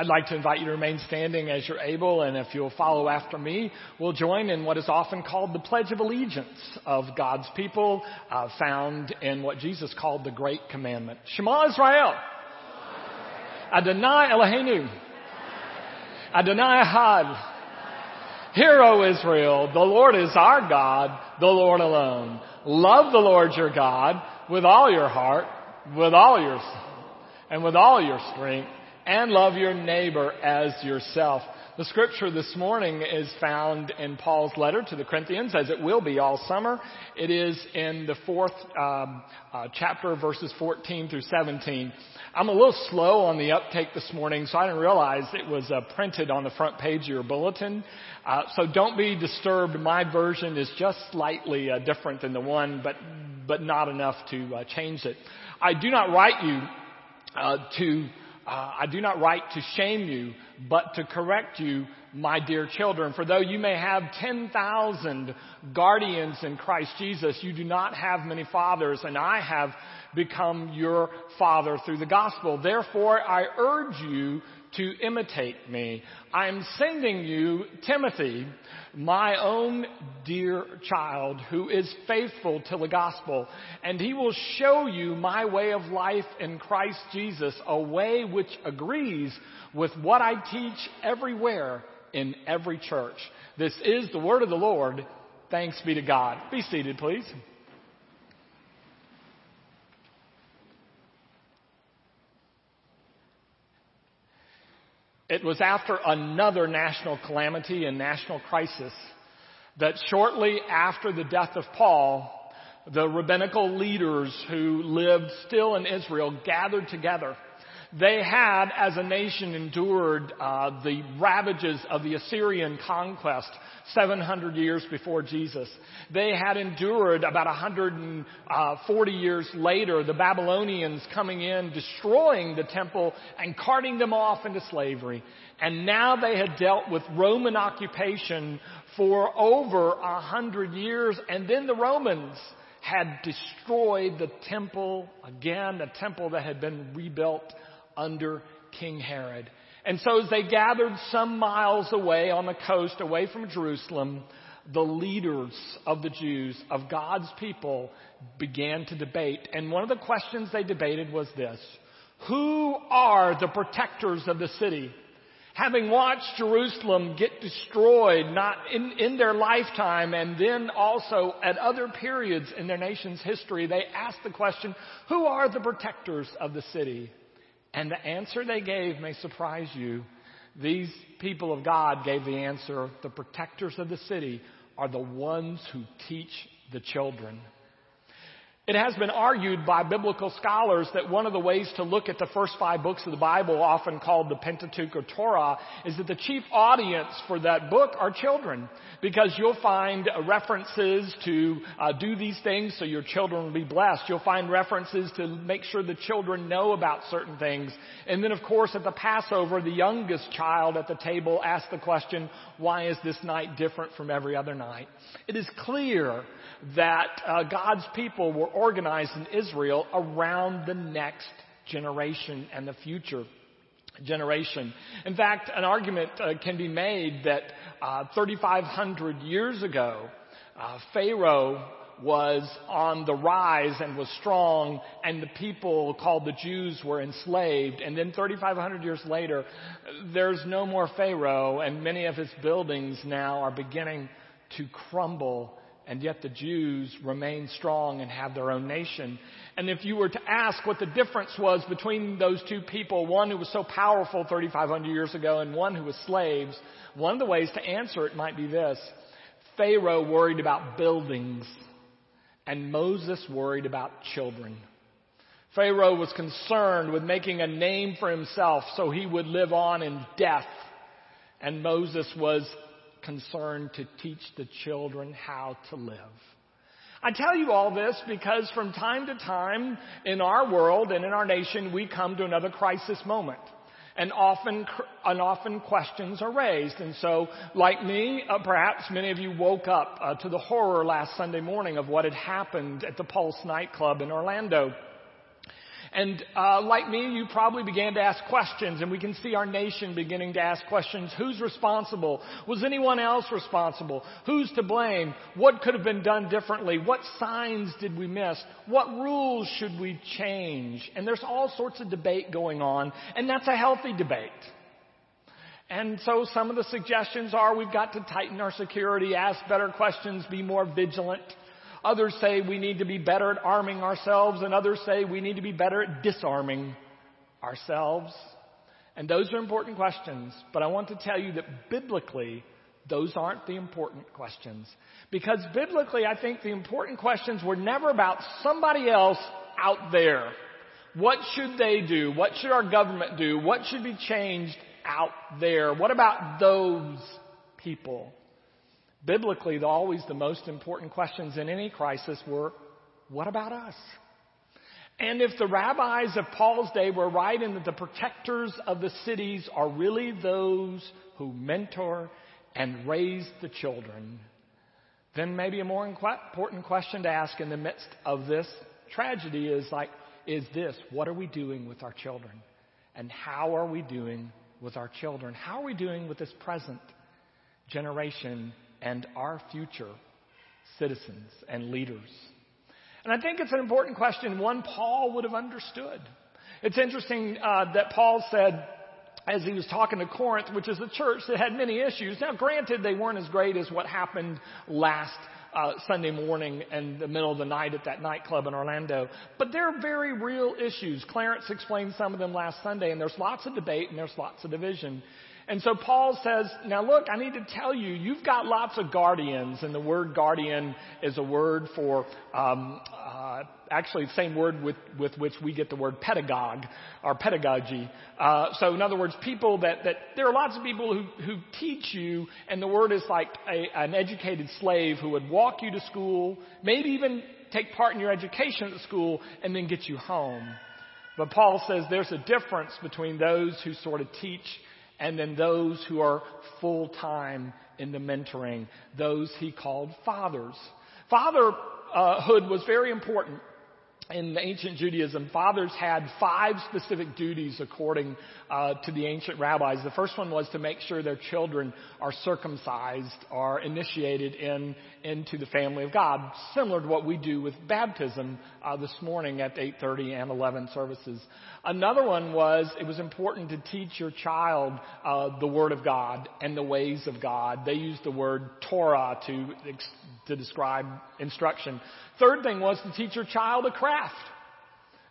I'd like to invite you to remain standing as you're able, and if you'll follow after me, we'll join in what is often called the Pledge of Allegiance of God's people, uh, found in what Jesus called the Great Commandment. Shema Israel. Adonai Eloheinu. Adonai Ahad. Hear, O Israel, the Lord is our God, the Lord alone. Love the Lord your God with all your heart, with all your and with all your strength and love your neighbor as yourself. The scripture this morning is found in Paul's letter to the Corinthians, as it will be all summer. It is in the fourth um, uh, chapter, verses 14 through 17. I'm a little slow on the uptake this morning, so I didn't realize it was uh, printed on the front page of your bulletin. Uh, so don't be disturbed. My version is just slightly uh, different than the one, but but not enough to uh, change it. I do not write you uh, to uh, I do not write to shame you, but to correct you, my dear children. For though you may have 10,000 guardians in Christ Jesus, you do not have many fathers, and I have become your father through the gospel. Therefore, I urge you to imitate me. I am sending you Timothy, my own dear child, who is faithful to the gospel, and he will show you my way of life in Christ Jesus, a way which agrees with what I teach everywhere in every church. This is the word of the Lord. Thanks be to God. Be seated, please. It was after another national calamity and national crisis that shortly after the death of Paul, the rabbinical leaders who lived still in Israel gathered together they had, as a nation, endured uh, the ravages of the Assyrian conquest 700 years before Jesus. They had endured about 140 uh, years later the Babylonians coming in, destroying the temple and carting them off into slavery. And now they had dealt with Roman occupation for over a hundred years, and then the Romans had destroyed the temple again, a temple that had been rebuilt under King Herod. And so as they gathered some miles away on the coast, away from Jerusalem, the leaders of the Jews, of God's people, began to debate. And one of the questions they debated was this. Who are the protectors of the city? Having watched Jerusalem get destroyed, not in, in their lifetime, and then also at other periods in their nation's history, they asked the question, who are the protectors of the city? And the answer they gave may surprise you. These people of God gave the answer the protectors of the city are the ones who teach the children. It has been argued by biblical scholars that one of the ways to look at the first five books of the Bible, often called the Pentateuch or Torah, is that the chief audience for that book are children. Because you'll find references to uh, do these things so your children will be blessed. You'll find references to make sure the children know about certain things. And then of course at the Passover, the youngest child at the table asked the question, why is this night different from every other night? It is clear that uh, God's people were organized in Israel around the next generation and the future generation. In fact, an argument uh, can be made that uh, 3,500 years ago, uh, Pharaoh was on the rise and was strong, and the people called the Jews were enslaved. And then 3,500 years later, there's no more Pharaoh, and many of his buildings now are beginning to crumble and yet the Jews remain strong and have their own nation. And if you were to ask what the difference was between those two people, one who was so powerful 3,500 years ago and one who was slaves, one of the ways to answer it might be this. Pharaoh worried about buildings and Moses worried about children. Pharaoh was concerned with making a name for himself so he would live on in death. And Moses was concerned to teach the children how to live. I tell you all this because from time to time in our world and in our nation, we come to another crisis moment. And often, and often questions are raised. And so, like me, uh, perhaps many of you woke up uh, to the horror last Sunday morning of what had happened at the Pulse nightclub in Orlando. And uh, like me, you probably began to ask questions, and we can see our nation beginning to ask questions. Who's responsible? Was anyone else responsible? Who's to blame? What could have been done differently? What signs did we miss? What rules should we change? And there's all sorts of debate going on, and that's a healthy debate. And so some of the suggestions are we've got to tighten our security, ask better questions, be more vigilant. Others say we need to be better at arming ourselves, and others say we need to be better at disarming ourselves. And those are important questions, but I want to tell you that biblically, those aren't the important questions. Because biblically, I think the important questions were never about somebody else out there. What should they do? What should our government do? What should be changed out there? What about those people? Biblically, the, always the most important questions in any crisis were, what about us? And if the rabbis of Paul's day were right in that the protectors of the cities are really those who mentor and raise the children, then maybe a more important question to ask in the midst of this tragedy is like, is this, what are we doing with our children? And how are we doing with our children? How are we doing with this present generation and our future citizens and leaders? And I think it's an important question, one Paul would have understood. It's interesting uh, that Paul said, as he was talking to Corinth, which is a church that had many issues. Now, granted, they weren't as great as what happened last uh, Sunday morning and the middle of the night at that nightclub in Orlando. But they're very real issues. Clarence explained some of them last Sunday, and there's lots of debate and there's lots of division. And so Paul says, now look, I need to tell you, you've got lots of guardians, and the word guardian is a word for, um, uh, actually the same word with, with which we get the word pedagogue, or pedagogy. Uh, so in other words, people that, that, there are lots of people who, who teach you, and the word is like a, an educated slave who would walk you to school, maybe even take part in your education at school, and then get you home. But Paul says there's a difference between those who sort of teach and then those who are full time in the mentoring, those he called fathers. Fatherhood was very important in ancient Judaism, fathers had five specific duties according uh, to the ancient rabbis. The first one was to make sure their children are circumcised, are initiated in into the family of God, similar to what we do with baptism uh, this morning at 8:30 and 11 services. Another one was it was important to teach your child uh, the Word of God and the ways of God. They used the word Torah to to describe instruction. Third thing was to teach your child a craft.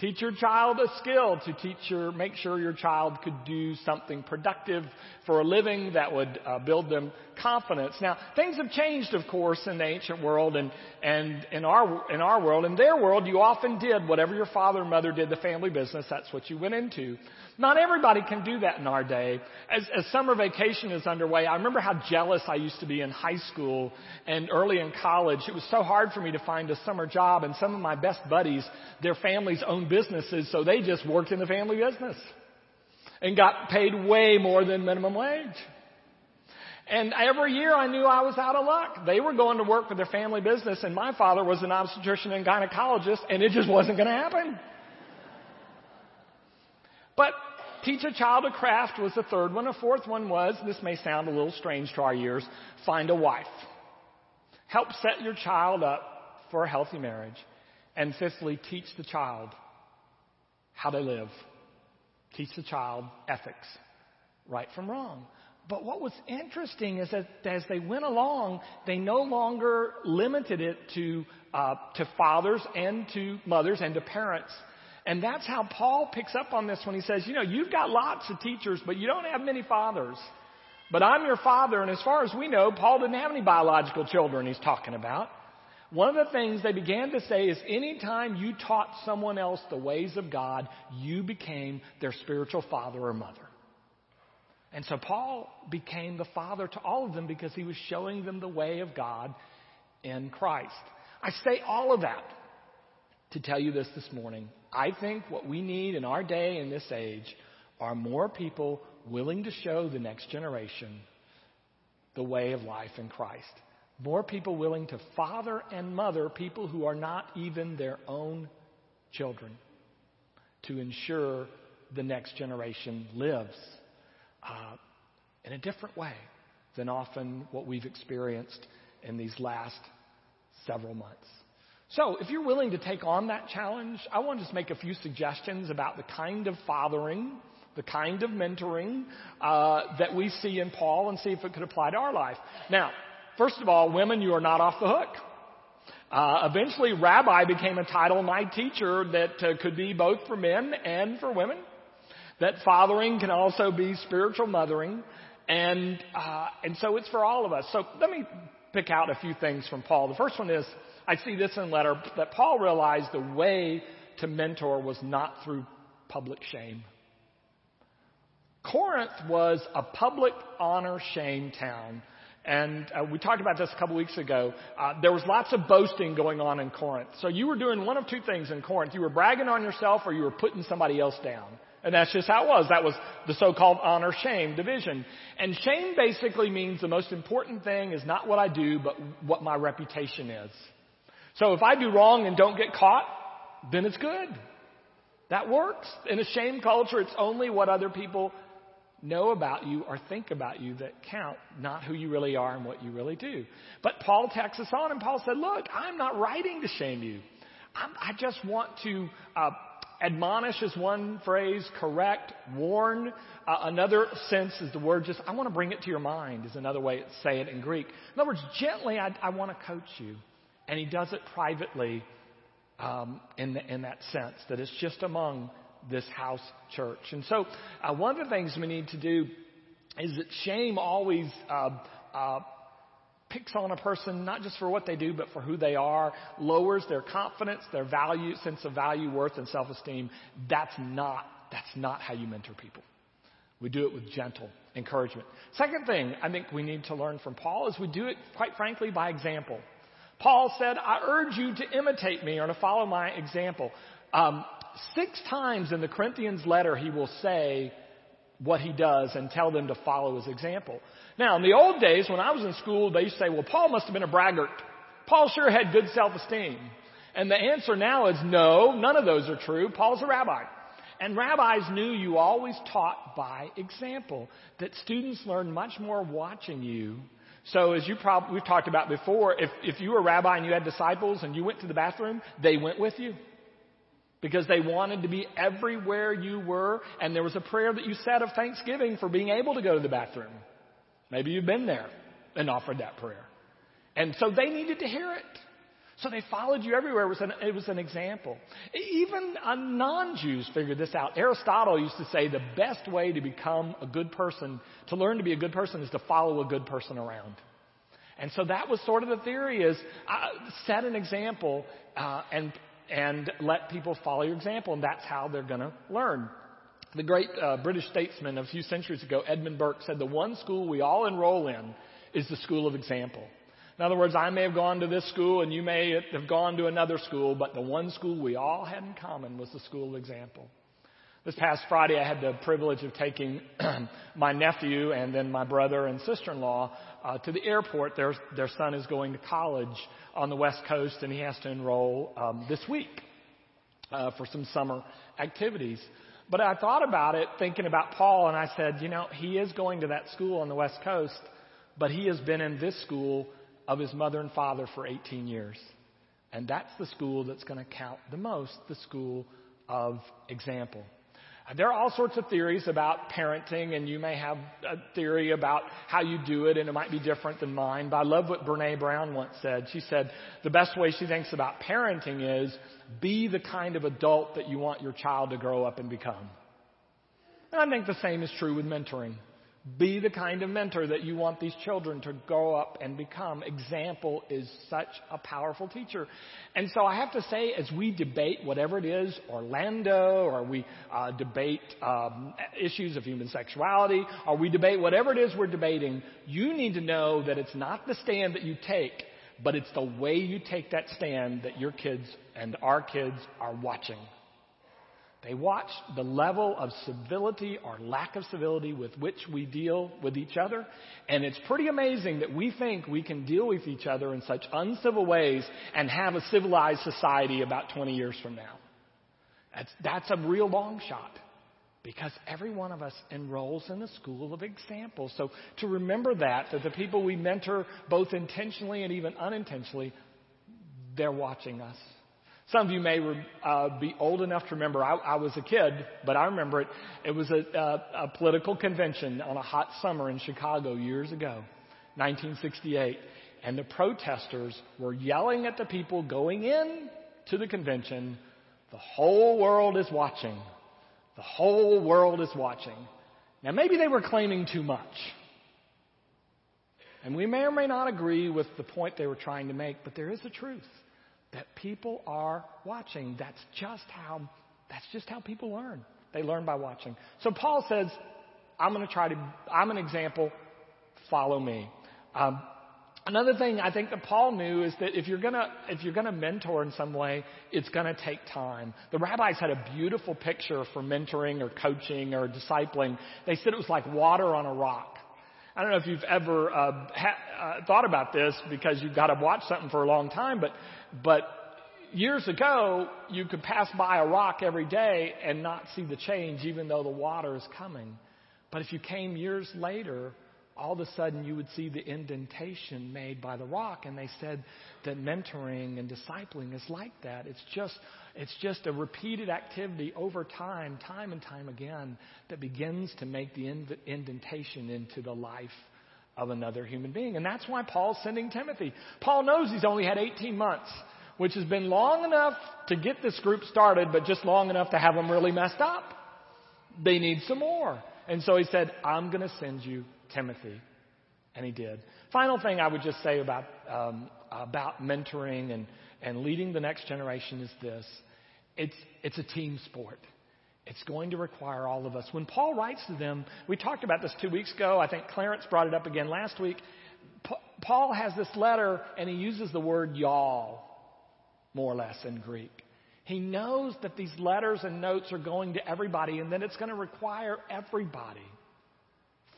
Teach your child a skill to teach your, make sure your child could do something productive for a living that would uh, build them confidence. Now, things have changed, of course, in the ancient world and, and in our, in our world. In their world, you often did whatever your father and mother did, the family business, that's what you went into. Not everybody can do that in our day. As, as summer vacation is underway, I remember how jealous I used to be in high school and early in college. It was so hard for me to find a summer job and some of my best buddies, their families owned businesses, so they just worked in the family business and got paid way more than minimum wage. And every year I knew I was out of luck. They were going to work for their family business and my father was an obstetrician and gynecologist and it just wasn't going to happen. But Teach a child a craft was the third one. A fourth one was, this may sound a little strange to our ears, find a wife. Help set your child up for a healthy marriage. And fifthly, teach the child how to live. Teach the child ethics, right from wrong. But what was interesting is that as they went along, they no longer limited it to, uh, to fathers and to mothers and to parents. And that's how Paul picks up on this when he says, you know, you've got lots of teachers, but you don't have many fathers. But I'm your father, and as far as we know, Paul didn't have any biological children he's talking about. One of the things they began to say is anytime you taught someone else the ways of God, you became their spiritual father or mother. And so Paul became the father to all of them because he was showing them the way of God in Christ. I say all of that to tell you this this morning. I think what we need in our day in this age are more people willing to show the next generation the way of life in Christ. More people willing to father and mother people who are not even their own children. to ensure the next generation lives uh, in a different way than often what we've experienced in these last several months. So, if you're willing to take on that challenge, I want to just make a few suggestions about the kind of fathering, the kind of mentoring uh, that we see in Paul and see if it could apply to our life. Now, first of all, women, you are not off the hook. Uh, eventually, rabbi became a title, my teacher, that uh, could be both for men and for women. That fathering can also be spiritual mothering, and uh, and so it's for all of us. So let me pick out a few things from Paul. The first one is I see this in letter that Paul realized the way to mentor was not through public shame. Corinth was a public honor shame town. And uh, we talked about this a couple weeks ago. Uh, there was lots of boasting going on in Corinth. So you were doing one of two things in Corinth. You were bragging on yourself or you were putting somebody else down. And that's just how it was. That was the so-called honor shame division. And shame basically means the most important thing is not what I do, but what my reputation is. So if I do wrong and don't get caught, then it's good. That works. In a shame culture, it's only what other people know about you or think about you that count, not who you really are and what you really do. But Paul takes us on and Paul said, look, I'm not writing to shame you. I'm, i just want to uh, admonish is one phrase, correct, warn. Uh, another sense is the word just, I want to bring it to your mind is another way to say it in Greek. In other words, gently, I, I want to coach you. And he does it privately um, in, the, in that sense, that it's just among this house church. And so uh, one of the things we need to do is that shame always uh, uh, picks on a person not just for what they do, but for who they are, lowers their confidence, their value, sense of value, worth, and self-esteem. That's not, that's not how you mentor people. We do it with gentle encouragement. Second thing I think we need to learn from Paul is we do it, quite frankly, by example. Paul said, I urge you to imitate me or to follow my example. Um, six times in the Corinthians letter, he will say what he does and tell them to follow his example. Now, in the old days, when I was in school, they used to say, well, Paul must have been a braggart. Paul sure had good self-esteem. And the answer now is no, none of those are true. Paul's a rabbi. And rabbis knew you always taught by example, that students learn much more watching you. So as you probably, we've talked about before, if, if you were a rabbi and you had disciples and you went to the bathroom, they went with you. Because they wanted to be everywhere you were, and there was a prayer that you said of thanksgiving for being able to go to the bathroom. Maybe you've been there and offered that prayer. And so they needed to hear it. So they followed you everywhere. It was an, it was an example. Even non-Jews figured this out. Aristotle used to say the best way to become a good person, to learn to be a good person, is to follow a good person around. And so that was sort of the theory: is uh, set an example uh, and and let people follow your example, and that's how they're going to learn. The great uh, British statesman a few centuries ago, Edmund Burke, said the one school we all enroll in is the school of example. In other words, I may have gone to this school and you may have gone to another school, but the one school we all had in common was the school of example. This past Friday, I had the privilege of taking my nephew and then my brother and sister-in-law uh, to the airport. Their, their son is going to college on the West Coast, and he has to enroll um, this week uh, for some summer activities. But I thought about it, thinking about Paul, and I said, you know, he is going to that school on the West Coast, but he has been in this school of his mother and father for 18 years. And that's the school that's going to count the most, the school of example. There are all sorts of theories about parenting, and you may have a theory about how you do it, and it might be different than mine. But I love what Brene Brown once said. She said the best way she thinks about parenting is be the kind of adult that you want your child to grow up and become. And I think the same is true with mentoring. Be the kind of mentor that you want these children to grow up and become. Example is such a powerful teacher. And so I have to say, as we debate whatever it is, Orlando, or we uh, debate um, issues of human sexuality, or we debate whatever it is we're debating, you need to know that it's not the stand that you take, but it's the way you take that stand that your kids and our kids are watching. They watch the level of civility or lack of civility with which we deal with each other. And it's pretty amazing that we think we can deal with each other in such uncivil ways and have a civilized society about 20 years from now. That's, that's a real long shot because every one of us enrolls in the school of example. So to remember that, that the people we mentor, both intentionally and even unintentionally, they're watching us. Some of you may uh, be old enough to remember. I, I, was a kid, but I remember it. It was a, a, a political convention on a hot summer in Chicago years ago, 1968, and the protesters were yelling at the people going in to the convention. The whole world is watching. The whole world is watching. Now, maybe they were claiming too much. And we may or may not agree with the point they were trying to make, but there is a truth that people are watching. That's just how, that's just how people learn. They learn by watching. So Paul says, I'm going to try to, I'm an example, follow me. Um, another thing I think that Paul knew is that if you're gonna, if you're gonna mentor in some way, it's gonna take time. The rabbis had a beautiful picture for mentoring or coaching or discipling. They said it was like water on a rock. I don't know if you've ever uh, ha- uh, thought about this because you've got to watch something for a long time, but but years ago you could pass by a rock every day and not see the change, even though the water is coming. But if you came years later, all of a sudden you would see the indentation made by the rock. And they said that mentoring and discipling is like that. It's just, it's just a repeated activity over time, time and time again, that begins to make the indentation into the life of another human being. And that's why Paul's sending Timothy. Paul knows he's only had 18 months, which has been long enough to get this group started, but just long enough to have them really messed up. They need some more. And so he said, I'm going to send you Timothy. And he did. Final thing I would just say about, um, about mentoring and, and leading the next generation is this. It's, it's a team sport. It's going to require all of us. When Paul writes to them, we talked about this two weeks ago. I think Clarence brought it up again last week. Paul has this letter and he uses the word y'all, more or less in Greek. He knows that these letters and notes are going to everybody and then it's going to require everybody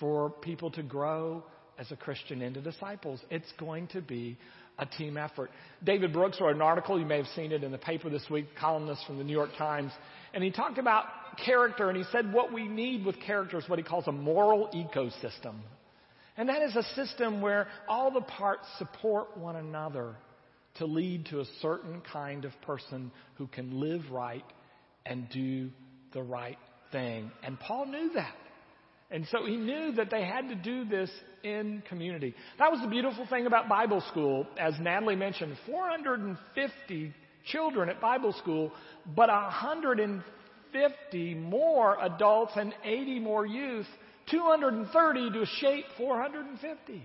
for people to grow as a Christian into disciples. It's going to be a team effort. David Brooks wrote an article, you may have seen it in the paper this week, columnist from the New York Times, and he talked about character and he said what we need with character is what he calls a moral ecosystem. And that is a system where all the parts support one another to lead to a certain kind of person who can live right and do the right thing. And Paul knew that. And so he knew that they had to do this in community. That was the beautiful thing about Bible school. As Natalie mentioned, 450 children at Bible school, but 150 more adults and 80 more youth, 230 to shape 450.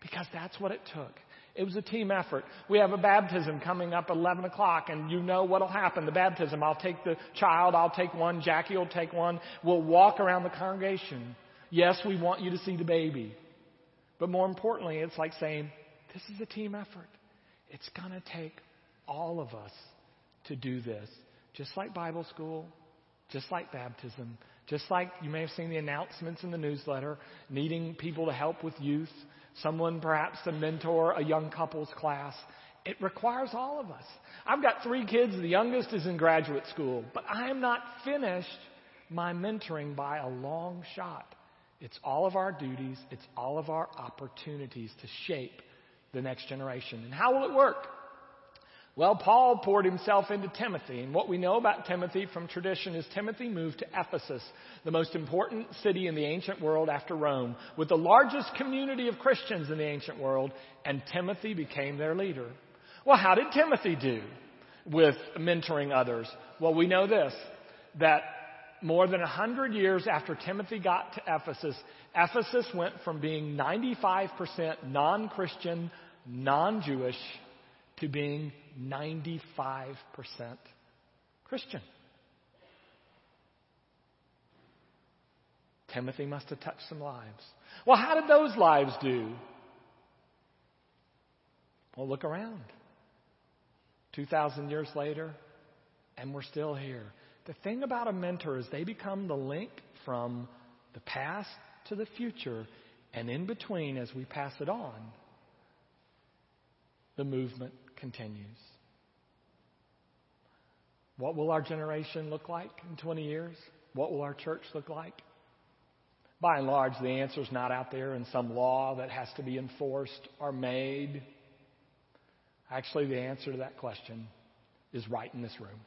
Because that's what it took. It was a team effort. We have a baptism coming up at 11 o'clock, and you know what'll happen. The baptism, I'll take the child, I'll take one, Jackie will take one. We'll walk around the congregation. Yes, we want you to see the baby. But more importantly, it's like saying, this is a team effort. It's going to take all of us to do this. Just like Bible school, just like baptism, just like you may have seen the announcements in the newsletter, needing people to help with youth, someone perhaps to mentor a young couples class. It requires all of us. I've got three kids. The youngest is in graduate school, but I am not finished my mentoring by a long shot. It's all of our duties. It's all of our opportunities to shape the next generation. And how will it work? Well, Paul poured himself into Timothy, and what we know about Timothy from tradition is Timothy moved to Ephesus, the most important city in the ancient world after Rome, with the largest community of Christians in the ancient world, and Timothy became their leader. Well, how did Timothy do with mentoring others? Well, we know this, that more than a hundred years after Timothy got to Ephesus, Ephesus went from being 95% non-Christian, non-Jewish, to being 95% Christian. Timothy must have touched some lives. Well, how did those lives do? Well, look around. 2,000 years later, and we're still here. The thing about a mentor is they become the link from the past to the future, and in between, as we pass it on, the movement continues. What will our generation look like in 20 years? What will our church look like? By and large, the answer is not out there in some law that has to be enforced or made. Actually, the answer to that question is right in this room.